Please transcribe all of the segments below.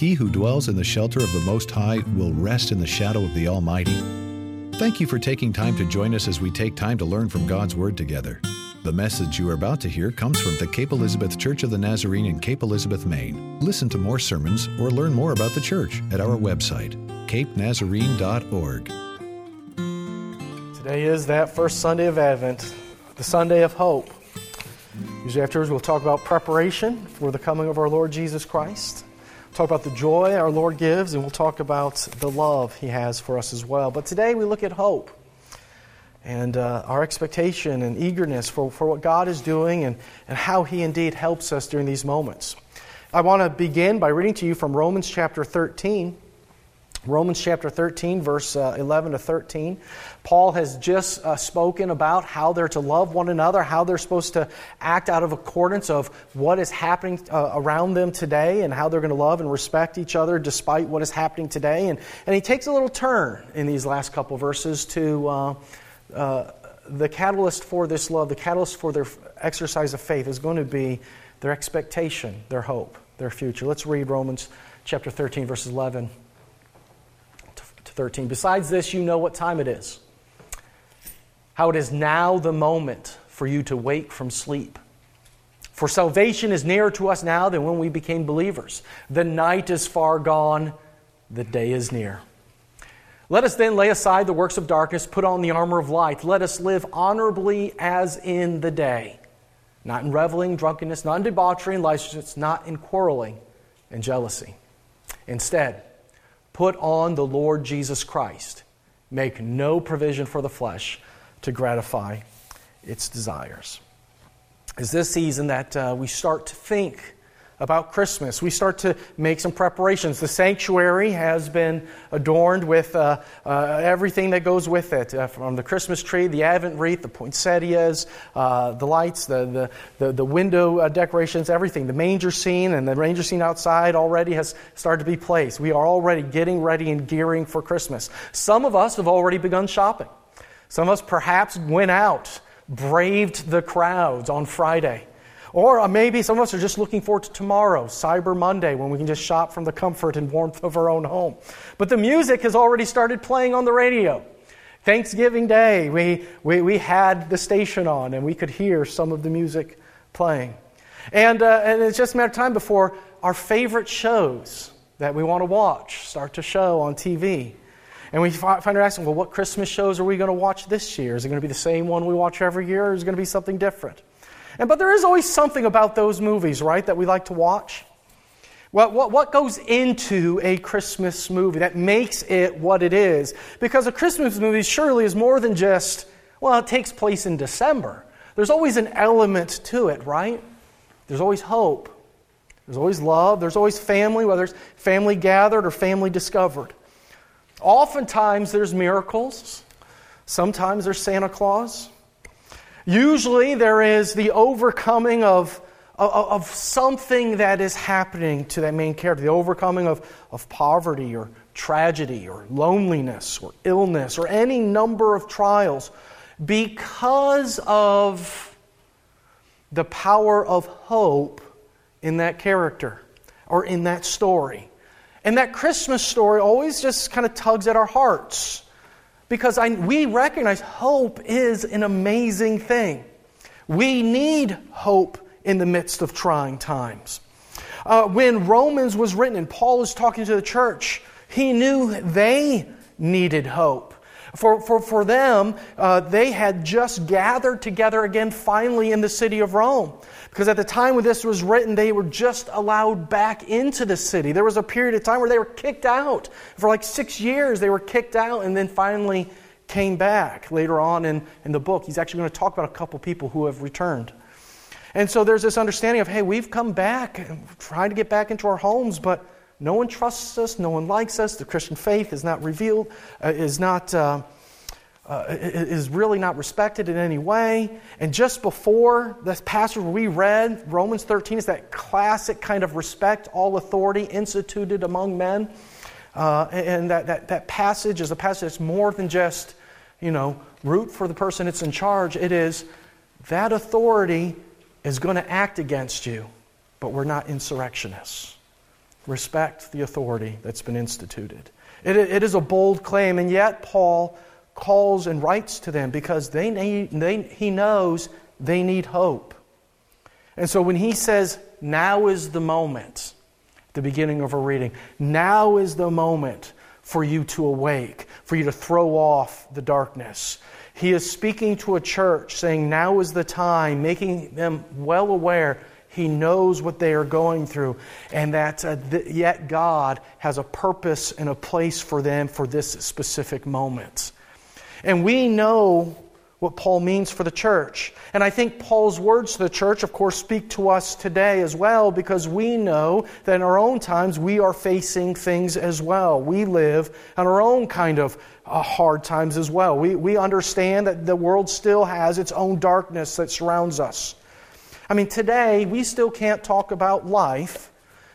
He who dwells in the shelter of the Most High will rest in the shadow of the Almighty. Thank you for taking time to join us as we take time to learn from God's Word together. The message you are about to hear comes from the Cape Elizabeth Church of the Nazarene in Cape Elizabeth, Maine. Listen to more sermons or learn more about the church at our website, capenazarene.org. Today is that first Sunday of Advent, the Sunday of hope. Usually afterwards we'll talk about preparation for the coming of our Lord Jesus Christ. Talk about the joy our Lord gives, and we'll talk about the love He has for us as well. But today we look at hope and uh, our expectation and eagerness for, for what God is doing and, and how He indeed helps us during these moments. I want to begin by reading to you from Romans chapter 13. Romans chapter 13, verse uh, 11 to 13. Paul has just uh, spoken about how they're to love one another, how they're supposed to act out of accordance of what is happening uh, around them today, and how they're going to love and respect each other despite what is happening today. And, and he takes a little turn in these last couple verses to uh, uh, the catalyst for this love, the catalyst for their exercise of faith is going to be their expectation, their hope, their future. Let's read Romans chapter 13, verses 11 to 13. Besides this, you know what time it is. How it is now the moment for you to wake from sleep. For salvation is nearer to us now than when we became believers. The night is far gone, the day is near. Let us then lay aside the works of darkness, put on the armor of light. Let us live honorably as in the day, not in reveling, drunkenness, not in debauchery and licentiousness, not in quarreling and jealousy. Instead, put on the Lord Jesus Christ. Make no provision for the flesh to gratify its desires. Is this season that uh, we start to think about Christmas. We start to make some preparations. The sanctuary has been adorned with uh, uh, everything that goes with it uh, from the Christmas tree, the Advent wreath, the poinsettias, uh, the lights, the, the, the, the window uh, decorations, everything. The manger scene and the manger scene outside already has started to be placed. We are already getting ready and gearing for Christmas. Some of us have already begun shopping. Some of us perhaps went out, braved the crowds on Friday or uh, maybe some of us are just looking forward to tomorrow, Cyber Monday, when we can just shop from the comfort and warmth of our own home. But the music has already started playing on the radio. Thanksgiving Day, we, we, we had the station on and we could hear some of the music playing. And, uh, and it's just a matter of time before our favorite shows that we want to watch start to show on TV. And we find ourselves asking, well, what Christmas shows are we going to watch this year? Is it going to be the same one we watch every year, or is it going to be something different? And, but there is always something about those movies, right, that we like to watch. What, what, what goes into a Christmas movie that makes it what it is? Because a Christmas movie surely is more than just, well, it takes place in December. There's always an element to it, right? There's always hope. There's always love. There's always family, whether it's family gathered or family discovered. Oftentimes there's miracles. Sometimes there's Santa Claus. Usually there is the overcoming of, of, of, something that is happening to that main character, the overcoming of, of poverty or tragedy or loneliness or illness or any number of trials because of the power of hope in that character or in that story. And that Christmas story always just kind of tugs at our hearts because I, we recognize hope is an amazing thing. We need hope in the midst of trying times. Uh, when Romans was written and Paul was talking to the church, he knew they needed hope. For, for, for them, uh, they had just gathered together again finally in the city of Rome. Because at the time when this was written, they were just allowed back into the city. There was a period of time where they were kicked out. For like six years, they were kicked out and then finally came back. Later on in, in the book, he's actually going to talk about a couple people who have returned. And so there's this understanding of, hey, we've come back, and trying to get back into our homes, but no one trusts us, no one likes us. The Christian faith is not revealed, uh, is not. Uh, uh, is really not respected in any way. And just before this passage we read, Romans 13 is that classic kind of respect all authority instituted among men. Uh, and that, that, that passage is a passage that's more than just, you know, root for the person that's in charge. It is that authority is going to act against you, but we're not insurrectionists. respect the authority that's been instituted. It, it is a bold claim, and yet Paul calls and writes to them because they need, they, he knows they need hope. And so when he says, now is the moment, the beginning of a reading, now is the moment for you to awake, for you to throw off the darkness. He is speaking to a church, saying, Now is the time, making them well aware he knows what they are going through, and that uh, th- yet God has a purpose and a place for them for this specific moment. And we know what Paul means for the church. And I think Paul's words to the church, of course, speak to us today as well because we know that in our own times we are facing things as well. We live in our own kind of uh, hard times as well. We, we understand that the world still has its own darkness that surrounds us. I mean, today we still can't talk about life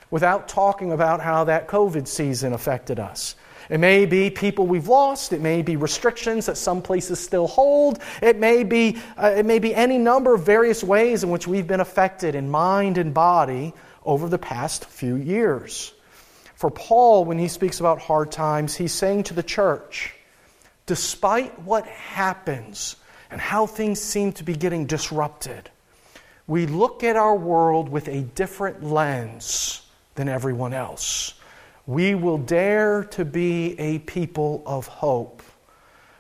without talking about how that COVID season affected us. It may be people we've lost. It may be restrictions that some places still hold. It may be, uh, it may be any number of various ways in which we've been affected in mind and body over the past few years. For Paul, when he speaks about hard times, he's saying to the church, despite what happens and how things seem to be getting disrupted, we look at our world with a different lens than everyone else we will dare to be a people of hope.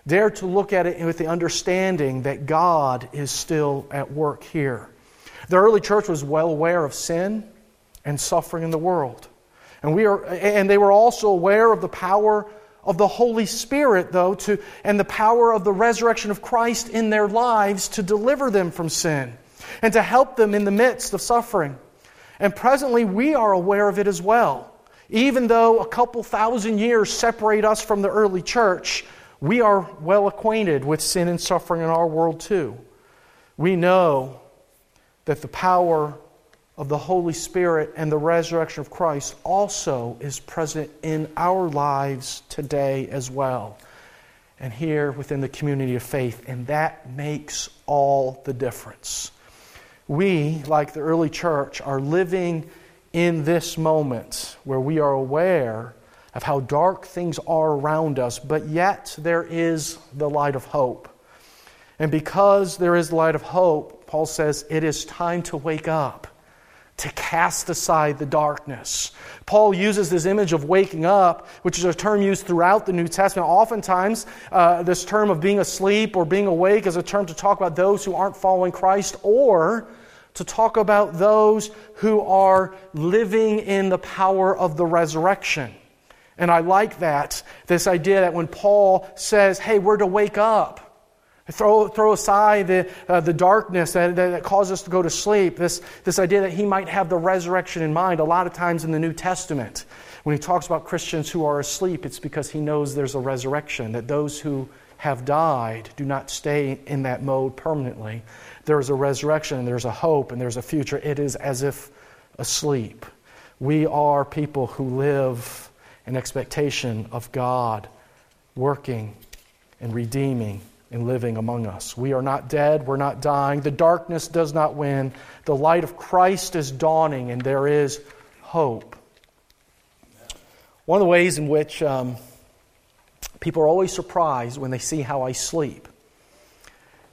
Dare to look at it with the understanding that God is still at work here. The early church was well aware of sin and suffering in the world. And, we are, and they were also aware of the power of the Holy Spirit, though, to, and the power of the resurrection of Christ in their lives to deliver them from sin and to help them in the midst of suffering. And presently, we are aware of it as well. Even though a couple thousand years separate us from the early church, we are well acquainted with sin and suffering in our world too. We know that the power of the Holy Spirit and the resurrection of Christ also is present in our lives today as well, and here within the community of faith, and that makes all the difference. We, like the early church, are living in this moment where we are aware of how dark things are around us, but yet there is the light of hope. And because there is the light of hope, Paul says it is time to wake up, to cast aside the darkness. Paul uses this image of waking up, which is a term used throughout the New Testament. Oftentimes, uh, this term of being asleep or being awake is a term to talk about those who aren't following Christ or to talk about those who are living in the power of the resurrection. And I like that, this idea that when Paul says, hey, we're to wake up, throw, throw aside the, uh, the darkness that, that causes us to go to sleep, this, this idea that he might have the resurrection in mind. A lot of times in the New Testament, when he talks about Christians who are asleep, it's because he knows there's a resurrection, that those who have died do not stay in that mode permanently there's a resurrection and there's a hope and there's a future. It is as if asleep. We are people who live in expectation of God working and redeeming and living among us. We are not dead, we're not dying. The darkness does not win. The light of Christ is dawning, and there is hope. One of the ways in which um, people are always surprised when they see how I sleep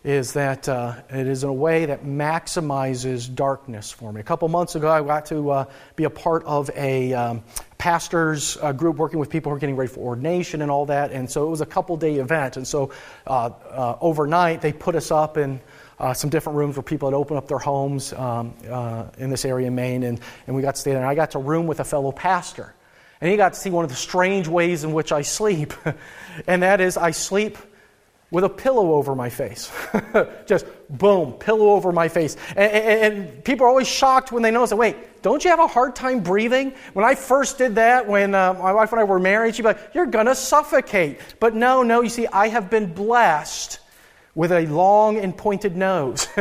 is that uh, it is in a way that maximizes darkness for me. A couple months ago, I got to uh, be a part of a um, pastor's uh, group working with people who are getting ready for ordination and all that. And so it was a couple day event. And so uh, uh, overnight, they put us up in uh, some different rooms where people had opened up their homes um, in this area in Maine. And, and we got to stay there. And I got to room with a fellow pastor. And he got to see one of the strange ways in which I sleep. and that is, I sleep with a pillow over my face. Just boom, pillow over my face. And, and, and, people are always shocked when they notice that, wait, don't you have a hard time breathing? When I first did that, when uh, my wife and I were married, she'd be like, you're going to suffocate. But no, no, you see, I have been blessed with a long and pointed nose.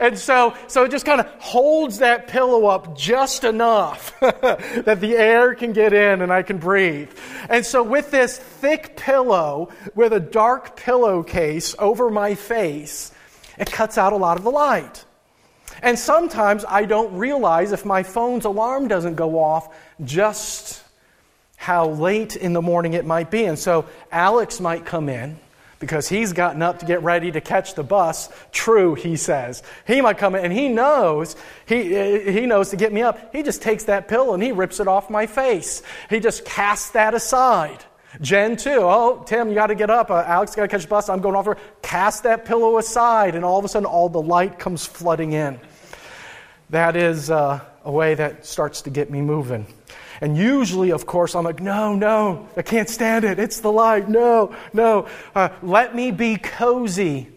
and so, so it just kind of holds that pillow up just enough that the air can get in and I can breathe. And so with this thick pillow with a dark pillowcase over my face, it cuts out a lot of the light. And sometimes I don't realize if my phone's alarm doesn't go off just how late in the morning it might be. And so Alex might come in because he's gotten up to get ready to catch the bus. True, he says. He might come in and he knows, he, he knows to get me up. He just takes that pillow and he rips it off my face. He just casts that aside. Jen, too. Oh, Tim, you got to get up. Uh, Alex got to catch the bus. I'm going off. Cast that pillow aside, and all of a sudden, all the light comes flooding in. That is uh, a way that starts to get me moving. And usually, of course, I'm like, no, no, I can't stand it. It's the light. No, no. Uh, let me be cozy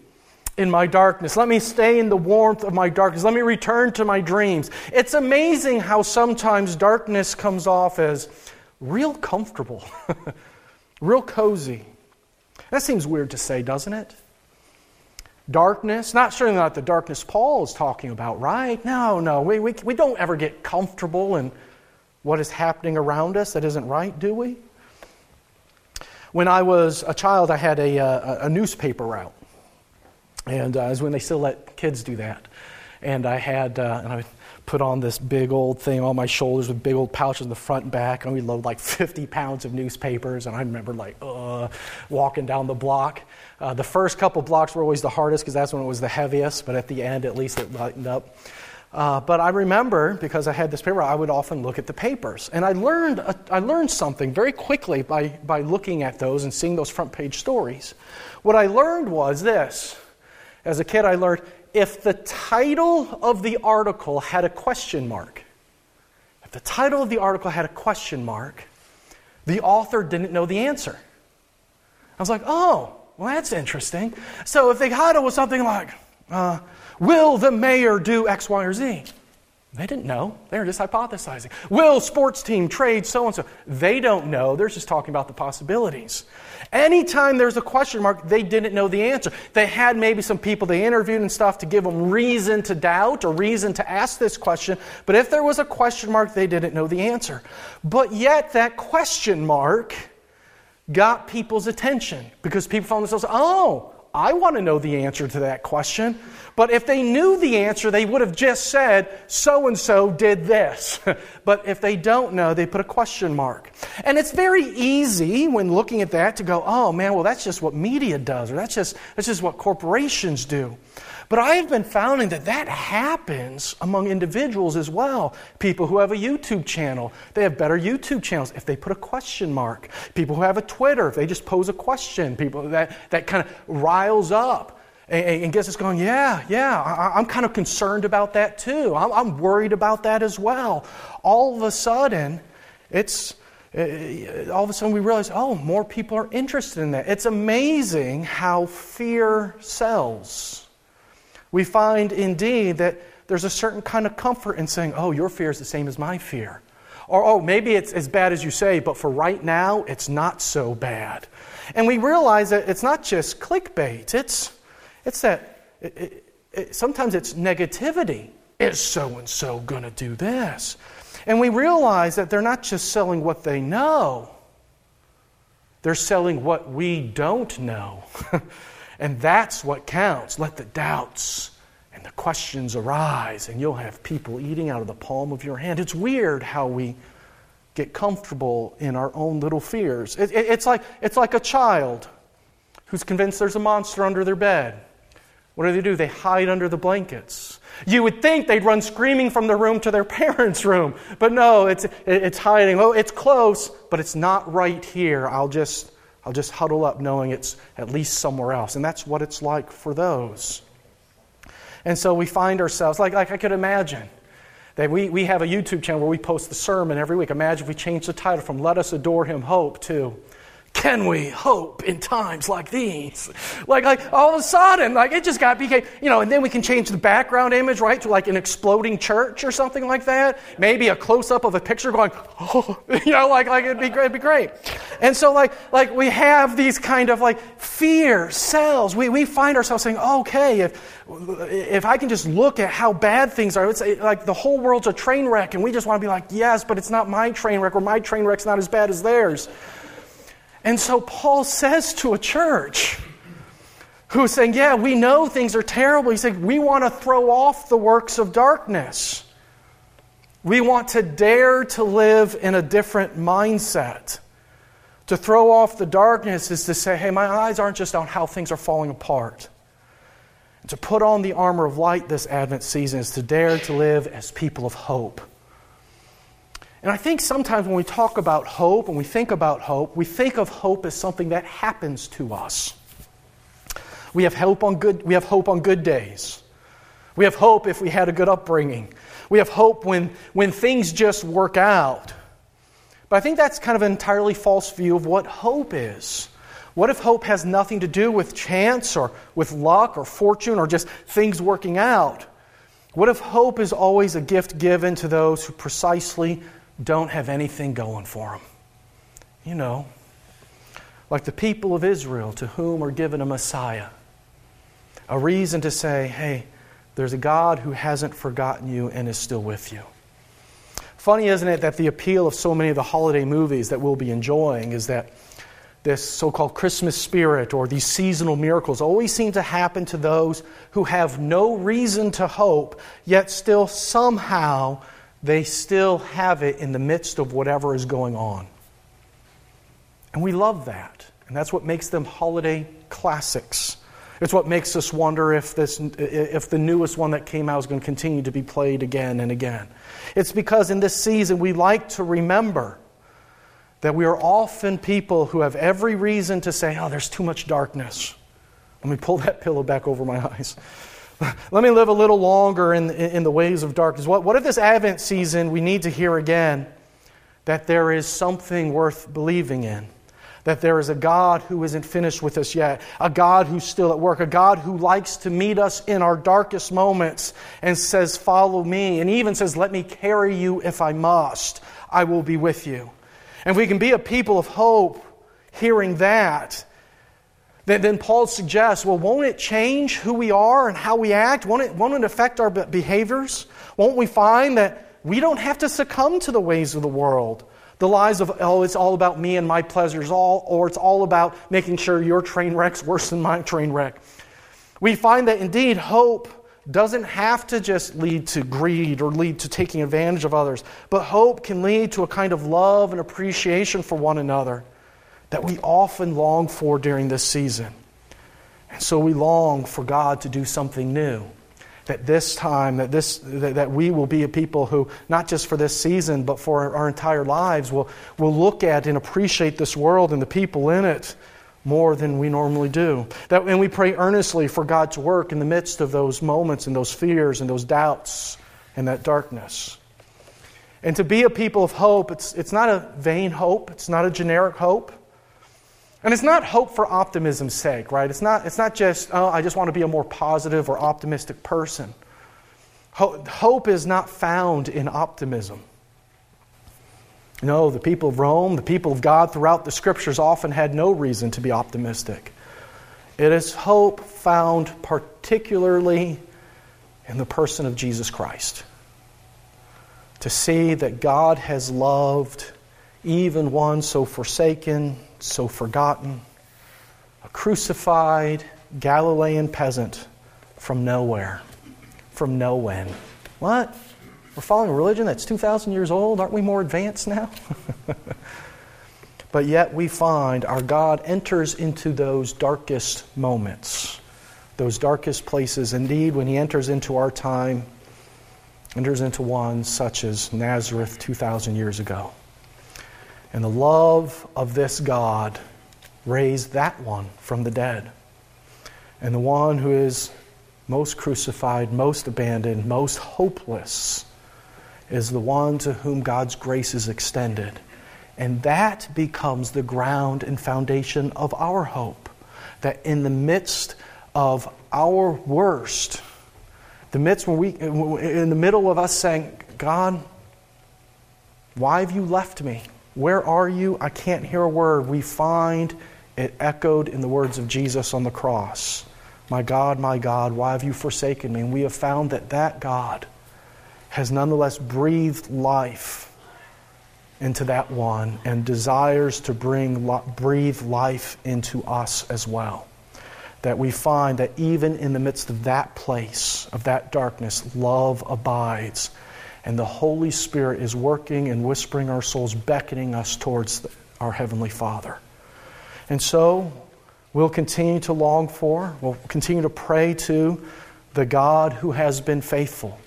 in my darkness. Let me stay in the warmth of my darkness. Let me return to my dreams. It's amazing how sometimes darkness comes off as real comfortable, real cozy. That seems weird to say, doesn't it? Darkness, not certainly not the darkness Paul is talking about, right? No, no. We, we, we don't ever get comfortable and what is happening around us that isn't right, do we? When I was a child, I had a, uh, a, a newspaper route. And uh, as when they still let kids do that. And I had, uh, and I put on this big old thing on my shoulders with big old pouches in the front and back, and we load like 50 pounds of newspapers. And I remember like, uh, walking down the block. Uh, the first couple blocks were always the hardest because that's when it was the heaviest, but at the end, at least it lightened up. Uh, but I remember, because I had this paper, I would often look at the papers. And I learned, I learned something very quickly by, by looking at those and seeing those front page stories. What I learned was this. As a kid, I learned if the title of the article had a question mark, if the title of the article had a question mark, the author didn't know the answer. I was like, oh, well, that's interesting. So if the title was something like, uh, Will the mayor do X, Y, or Z? They didn't know. They were just hypothesizing. Will sports team trade so and so? They don't know. They're just talking about the possibilities. Anytime there's a question mark, they didn't know the answer. They had maybe some people they interviewed and stuff to give them reason to doubt or reason to ask this question. But if there was a question mark, they didn't know the answer. But yet, that question mark got people's attention because people found themselves, oh, I want to know the answer to that question. But if they knew the answer, they would have just said, so and so did this. but if they don't know, they put a question mark. And it's very easy when looking at that to go, oh man, well, that's just what media does, or that's just, that's just what corporations do. But I have been finding that that happens among individuals as well. People who have a YouTube channel, they have better YouTube channels if they put a question mark. People who have a Twitter, if they just pose a question, people that, that kind of riles up and, and gets us going, yeah, yeah, I, am kind of concerned about that too. I'm, I'm worried about that as well. All of a sudden, it's uh, all of a sudden we realize, oh, more people are interested in that. It's amazing how fear sells we find indeed that there's a certain kind of comfort in saying, oh, your fear is the same as my fear. Or, oh, maybe it's as bad as you say, but for right now, it's not so bad. And we realize that it's not just clickbait, it's, it's that it, it, it, sometimes it's negativity. Is so and so going to do this? And we realize that they're not just selling what they know, they're selling what we don't know. And that's what counts. Let the doubts and the questions arise, and you'll have people eating out of the palm of your hand. It's weird how we get comfortable in our own little fears. It, it, it's, like, it's like a child who's convinced there's a monster under their bed. What do they do? They hide under the blankets. You would think they'd run screaming from their room to their parents' room, but no, it's, it's hiding. Oh, it's close, but it's not right here. I'll just I'll just huddle up knowing it's at least somewhere else. And that's what it's like for those. And so we find ourselves, like, like I could imagine, that we, we have a YouTube channel where we post the sermon every week. Imagine if we change the title from Let Us Adore Him Hope to can we hope in times like these? Like, like all of a sudden, like it just got became, you know, and then we can change the background image, right, to like an exploding church or something like that. Maybe a close up of a picture going, oh, you know, like, like it'd be great, it'd be great. And so, like, like we have these kind of like fear cells. We, we find ourselves saying, okay, if, if I can just look at how bad things are, it's like the whole world's a train wreck, and we just want to be like, yes, but it's not my train wreck, or my train wreck's not as bad as theirs. And so Paul says to a church, who is saying, Yeah, we know things are terrible. He's saying, We want to throw off the works of darkness. We want to dare to live in a different mindset. To throw off the darkness is to say, Hey, my eyes aren't just on how things are falling apart. To put on the armor of light this Advent season is to dare to live as people of hope. And I think sometimes when we talk about hope and we think about hope, we think of hope as something that happens to us. We have hope on good, we have hope on good days. We have hope if we had a good upbringing. We have hope when, when things just work out. But I think that's kind of an entirely false view of what hope is. What if hope has nothing to do with chance or with luck or fortune or just things working out? What if hope is always a gift given to those who precisely don't have anything going for them? You know, like the people of Israel to whom are given a Messiah. A reason to say, hey, there's a God who hasn't forgotten you and is still with you. Funny, isn't it, that the appeal of so many of the holiday movies that we'll be enjoying is that this so called Christmas spirit or these seasonal miracles always seem to happen to those who have no reason to hope, yet still somehow they still have it in the midst of whatever is going on. And we love that. And that's what makes them holiday classics. It's what makes us wonder if, this, if the newest one that came out is going to continue to be played again and again. It's because in this season we like to remember that we are often people who have every reason to say, oh, there's too much darkness. Let me pull that pillow back over my eyes. Let me live a little longer in, in the ways of darkness. What, what if this Advent season we need to hear again that there is something worth believing in? That there is a God who isn't finished with us yet, a God who's still at work, a God who likes to meet us in our darkest moments and says, Follow me, and even says, Let me carry you if I must. I will be with you. And we can be a people of hope, hearing that, then, Paul suggests, well, won't it change who we are and how we act? Won't it, won't it affect our behaviors? Won't we find that we don't have to succumb to the ways of the world? The lies of, oh, it's all about me and my pleasures, all, or it's all about making sure your train wreck's worse than my train wreck. We find that indeed hope doesn't have to just lead to greed or lead to taking advantage of others, but hope can lead to a kind of love and appreciation for one another that we often long for during this season. And so we long for God to do something new. That this time, that, this, that, that we will be a people who, not just for this season, but for our entire lives, will, will look at and appreciate this world and the people in it more than we normally do. That, and we pray earnestly for God to work in the midst of those moments and those fears and those doubts and that darkness. And to be a people of hope, it's, it's not a vain hope, it's not a generic hope. And it's not hope for optimism's sake, right? It's not, it's not just, oh, I just want to be a more positive or optimistic person. Hope is not found in optimism. No, the people of Rome, the people of God throughout the scriptures often had no reason to be optimistic. It is hope found particularly in the person of Jesus Christ. To see that God has loved even one so forsaken, so forgotten, a crucified Galilean peasant from nowhere, from no when. What? We're following a religion that's 2,000 years old. Aren't we more advanced now? but yet we find our God enters into those darkest moments, those darkest places. Indeed, when He enters into our time, enters into one such as Nazareth 2,000 years ago. And the love of this God raised that one from the dead. And the one who is most crucified, most abandoned, most hopeless is the one to whom God's grace is extended. And that becomes the ground and foundation of our hope. That in the midst of our worst, the midst when we, in the middle of us saying, God, why have you left me? Where are you? I can't hear a word. We find it echoed in the words of Jesus on the cross. My God, my God, why have you forsaken me? And we have found that that God has nonetheless breathed life into that one and desires to bring breathe life into us as well. that we find that even in the midst of that place, of that darkness, love abides. And the Holy Spirit is working and whispering our souls, beckoning us towards our Heavenly Father. And so, we'll continue to long for, we'll continue to pray to the God who has been faithful,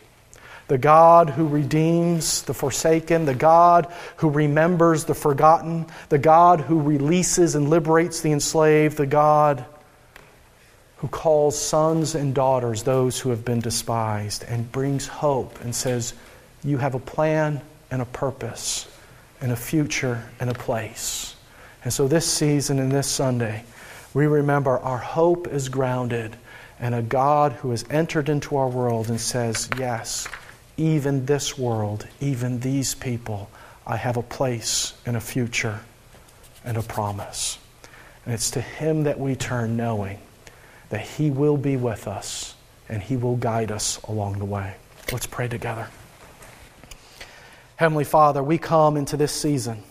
the God who redeems the forsaken, the God who remembers the forgotten, the God who releases and liberates the enslaved, the God who calls sons and daughters those who have been despised and brings hope and says, You have a plan and a purpose and a future and a place. And so this season and this Sunday, we remember our hope is grounded in a God who has entered into our world and says, Yes, even this world, even these people, I have a place and a future and a promise. And it's to Him that we turn, knowing that He will be with us and He will guide us along the way. Let's pray together. Heavenly Father, we come into this season.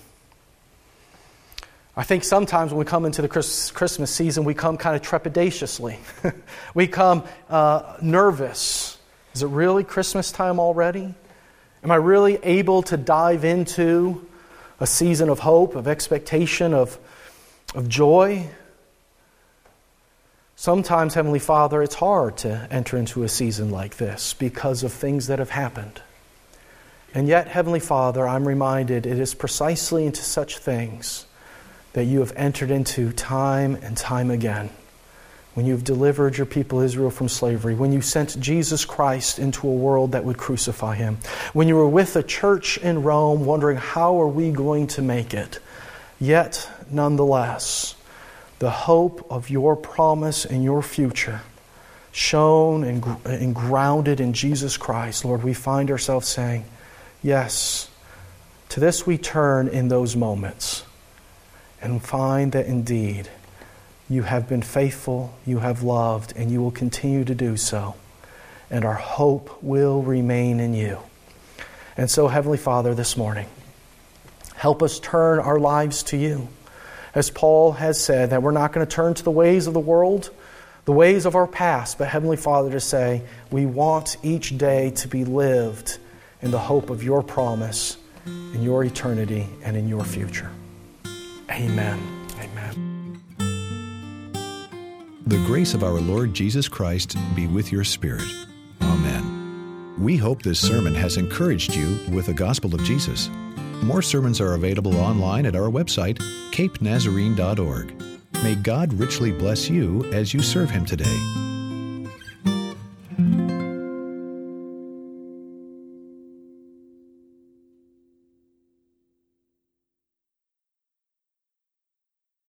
I think sometimes when we come into the Christmas season, we come kind of trepidatiously. we come uh, nervous. Is it really Christmas time already? Am I really able to dive into a season of hope, of expectation, of, of joy? Sometimes, Heavenly Father, it's hard to enter into a season like this because of things that have happened. And yet, Heavenly Father, I'm reminded it is precisely into such things that you have entered into time and time again. When you've delivered your people Israel from slavery, when you sent Jesus Christ into a world that would crucify him, when you were with a church in Rome wondering, how are we going to make it? Yet, nonetheless, the hope of your promise and your future, shown and, and grounded in Jesus Christ, Lord, we find ourselves saying, Yes, to this we turn in those moments and find that indeed you have been faithful, you have loved, and you will continue to do so. And our hope will remain in you. And so, Heavenly Father, this morning, help us turn our lives to you as Paul has said, that we're not going to turn to the ways of the world, the ways of our past, but Heavenly Father, to say, we want each day to be lived in the hope of your promise, in your eternity, and in your future. Amen. Amen. The grace of our Lord Jesus Christ be with your spirit. Amen. We hope this sermon has encouraged you with the gospel of Jesus. More sermons are available online at our website, capenazarene.org. May God richly bless you as you serve Him today.